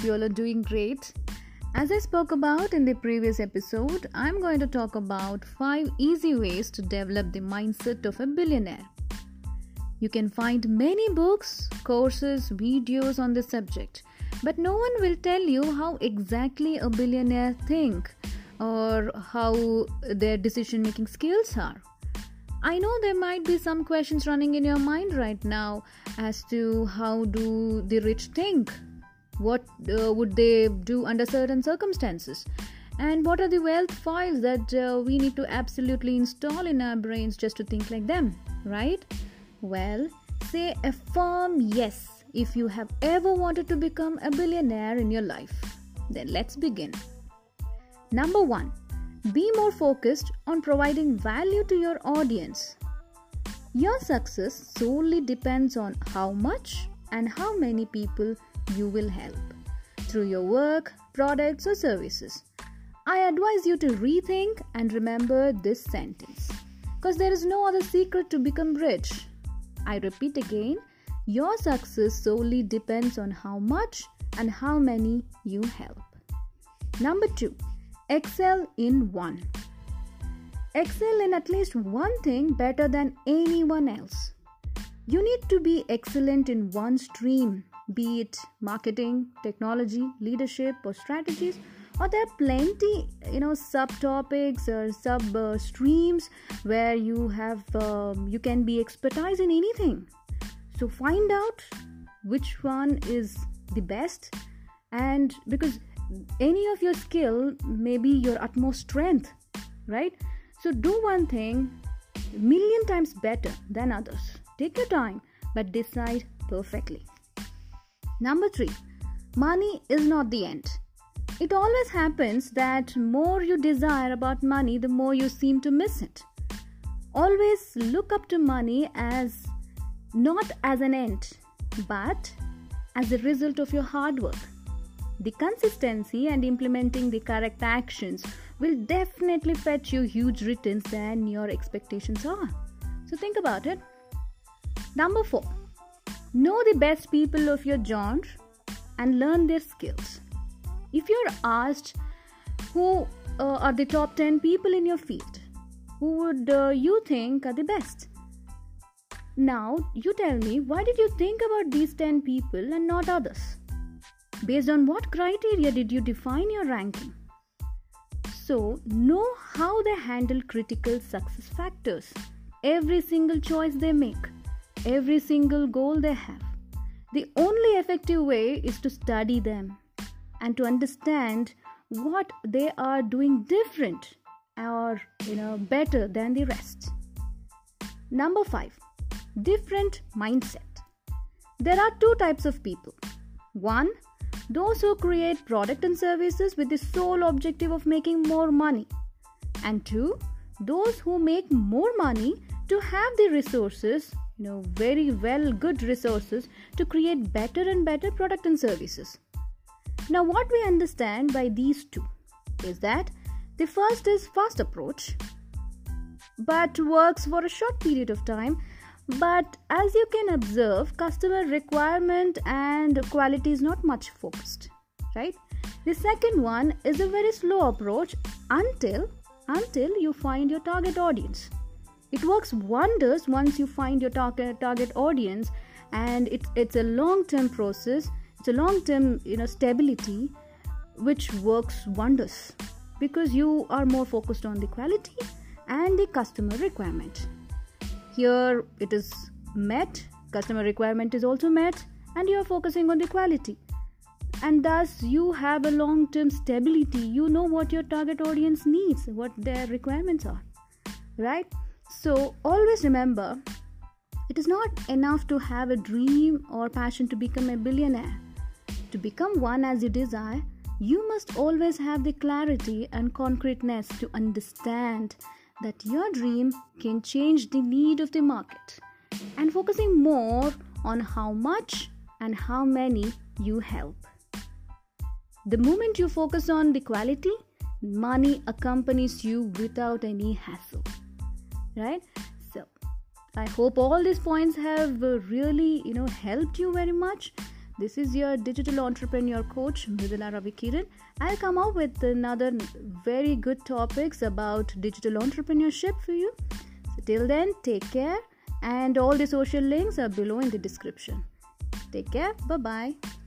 hope you all are doing great. As I spoke about in the previous episode, I'm going to talk about 5 easy ways to develop the mindset of a billionaire. You can find many books, courses, videos on this subject, but no one will tell you how exactly a billionaire think or how their decision making skills are. I know there might be some questions running in your mind right now as to how do the rich think? What uh, would they do under certain circumstances? And what are the wealth files that uh, we need to absolutely install in our brains just to think like them, right? Well, say a firm yes if you have ever wanted to become a billionaire in your life. Then let's begin. Number one, be more focused on providing value to your audience. Your success solely depends on how much and how many people you will help through your work, products, or services. I advise you to rethink and remember this sentence because there is no other secret to become rich. I repeat again your success solely depends on how much and how many you help. Number two, excel in one. Excel in at least one thing better than anyone else. You need to be excellent in one stream, be it marketing, technology, leadership, or strategies. Or there are plenty, you know, subtopics or sub uh, streams where you have um, you can be expertise in anything. So find out which one is the best, and because any of your skill may be your utmost strength right so do one thing million times better than others take your time but decide perfectly number 3 money is not the end it always happens that more you desire about money the more you seem to miss it always look up to money as not as an end but as a result of your hard work the consistency and implementing the correct actions will definitely fetch you huge returns than your expectations are. So think about it. Number four, know the best people of your genre and learn their skills. If you're asked who uh, are the top 10 people in your field, who would uh, you think are the best? Now, you tell me, why did you think about these 10 people and not others? Based on what criteria did you define your ranking? So, know how they handle critical success factors, every single choice they make, every single goal they have. The only effective way is to study them and to understand what they are doing different or you know better than the rest. Number 5 different mindset. There are two types of people. One those who create product and services with the sole objective of making more money and two those who make more money to have the resources know very well good resources to create better and better product and services. Now what we understand by these two is that the first is fast approach but works for a short period of time. But as you can observe customer requirement and quality is not much focused right? The second one is a very slow approach until until you find your target audience it works wonders once you find your target target audience and it's it's a long term process. It's a long term you know stability which works wonders because you are more focused on the quality and the customer requirement. Here it is met customer requirement is also met and you are focusing on the quality. And thus you have a long term stability. You know what your target audience needs what their requirements are right so always remember it is not enough to have a dream or passion to become a billionaire to become one as you desire you must always have the clarity and concreteness to understand that your dream can change the need of the market and focusing more on how much and how many you help. The moment you focus on the quality, money accompanies you without any hassle. Right? So, I hope all these points have uh, really, you know, helped you very much This is your digital entrepreneur coach, Mridula Ravikiran. I'll come up with another very good topics about digital entrepreneurship for you. So till then, take care, and all the social links are below in the description. Take care. Bye bye.